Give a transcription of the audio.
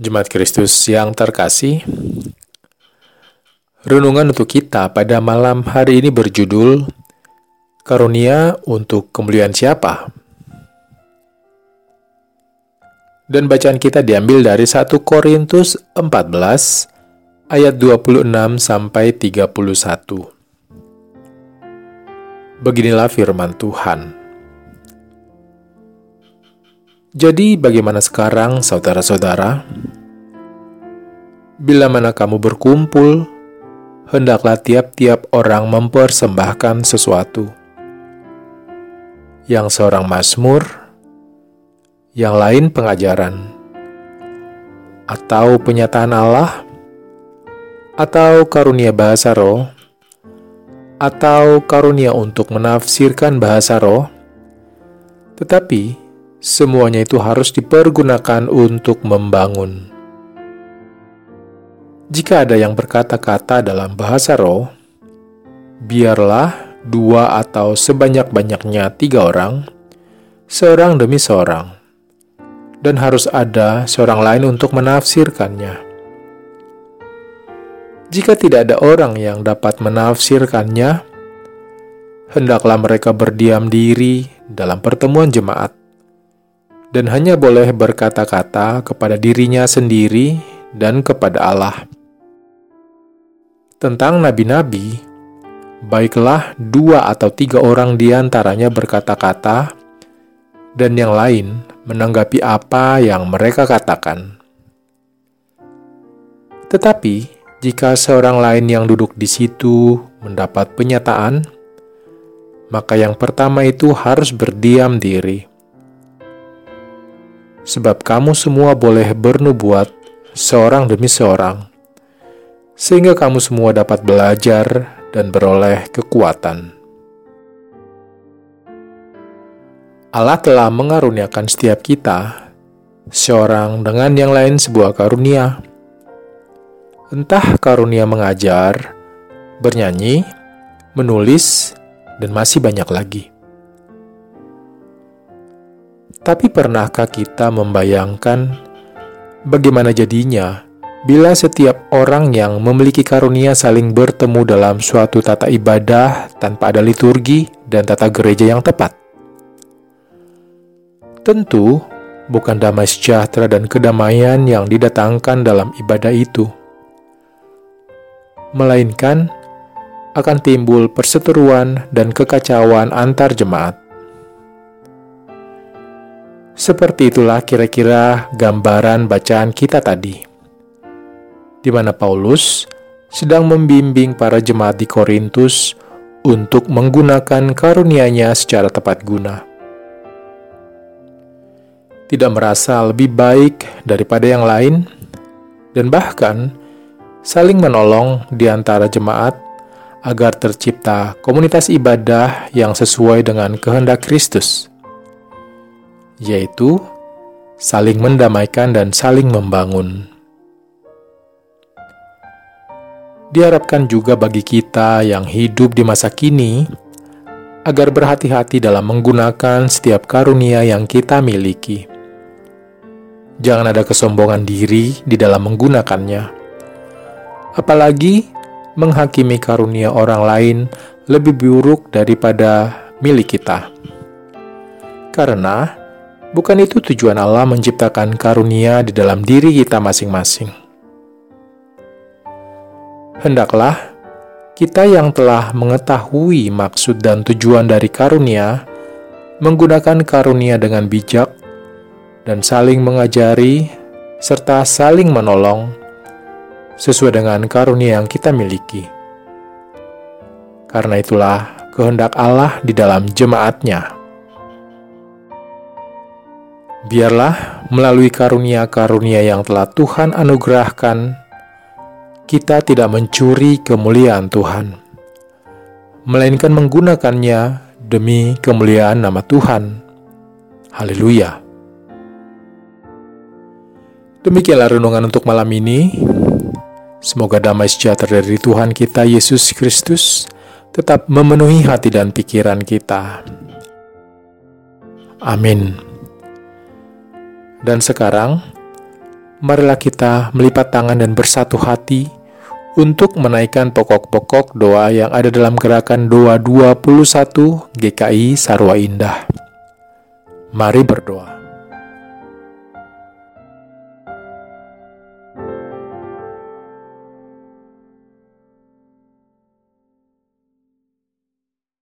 Jemaat Kristus yang terkasih, renungan untuk kita pada malam hari ini berjudul Karunia untuk kemuliaan siapa? Dan bacaan kita diambil dari 1 Korintus 14 ayat 26 sampai 31. Beginilah firman Tuhan. Jadi, bagaimana sekarang, saudara-saudara? Bila mana kamu berkumpul, hendaklah tiap-tiap orang mempersembahkan sesuatu. Yang seorang mazmur, yang lain pengajaran, atau penyataan Allah, atau karunia bahasa roh, atau karunia untuk menafsirkan bahasa roh, tetapi semuanya itu harus dipergunakan untuk membangun. Jika ada yang berkata-kata dalam bahasa roh, biarlah dua atau sebanyak-banyaknya tiga orang, seorang demi seorang, dan harus ada seorang lain untuk menafsirkannya. Jika tidak ada orang yang dapat menafsirkannya, hendaklah mereka berdiam diri dalam pertemuan jemaat dan hanya boleh berkata-kata kepada dirinya sendiri dan kepada Allah. Tentang nabi-nabi, baiklah dua atau tiga orang di antaranya berkata-kata, dan yang lain menanggapi apa yang mereka katakan. Tetapi, jika seorang lain yang duduk di situ mendapat penyataan, maka yang pertama itu harus berdiam diri sebab kamu semua boleh bernubuat seorang demi seorang, sehingga kamu semua dapat belajar dan beroleh kekuatan. Allah telah mengaruniakan setiap kita, seorang dengan yang lain sebuah karunia. Entah karunia mengajar, bernyanyi, menulis, dan masih banyak lagi. Tapi pernahkah kita membayangkan bagaimana jadinya bila setiap orang yang memiliki karunia saling bertemu dalam suatu tata ibadah tanpa ada liturgi dan tata gereja yang tepat? Tentu bukan damai sejahtera dan kedamaian yang didatangkan dalam ibadah itu, melainkan akan timbul perseteruan dan kekacauan antar jemaat. Seperti itulah kira-kira gambaran bacaan kita tadi, di mana Paulus sedang membimbing para jemaat di Korintus untuk menggunakan karunia-Nya secara tepat guna. Tidak merasa lebih baik daripada yang lain, dan bahkan saling menolong di antara jemaat agar tercipta komunitas ibadah yang sesuai dengan kehendak Kristus yaitu saling mendamaikan dan saling membangun. Diharapkan juga bagi kita yang hidup di masa kini agar berhati-hati dalam menggunakan setiap karunia yang kita miliki. Jangan ada kesombongan diri di dalam menggunakannya, apalagi menghakimi karunia orang lain lebih buruk daripada milik kita, karena Bukan itu tujuan Allah menciptakan karunia di dalam diri kita masing-masing. Hendaklah kita yang telah mengetahui maksud dan tujuan dari karunia, menggunakan karunia dengan bijak dan saling mengajari serta saling menolong sesuai dengan karunia yang kita miliki. Karena itulah kehendak Allah di dalam jemaatnya. Biarlah melalui karunia-karunia yang telah Tuhan anugerahkan, kita tidak mencuri kemuliaan Tuhan, melainkan menggunakannya demi kemuliaan nama Tuhan. Haleluya! Demikianlah renungan untuk malam ini. Semoga damai sejahtera dari Tuhan kita Yesus Kristus tetap memenuhi hati dan pikiran kita. Amin. Dan sekarang, marilah kita melipat tangan dan bersatu hati untuk menaikkan pokok-pokok doa yang ada dalam gerakan doa 21 GKI Sarwa Indah. Mari berdoa.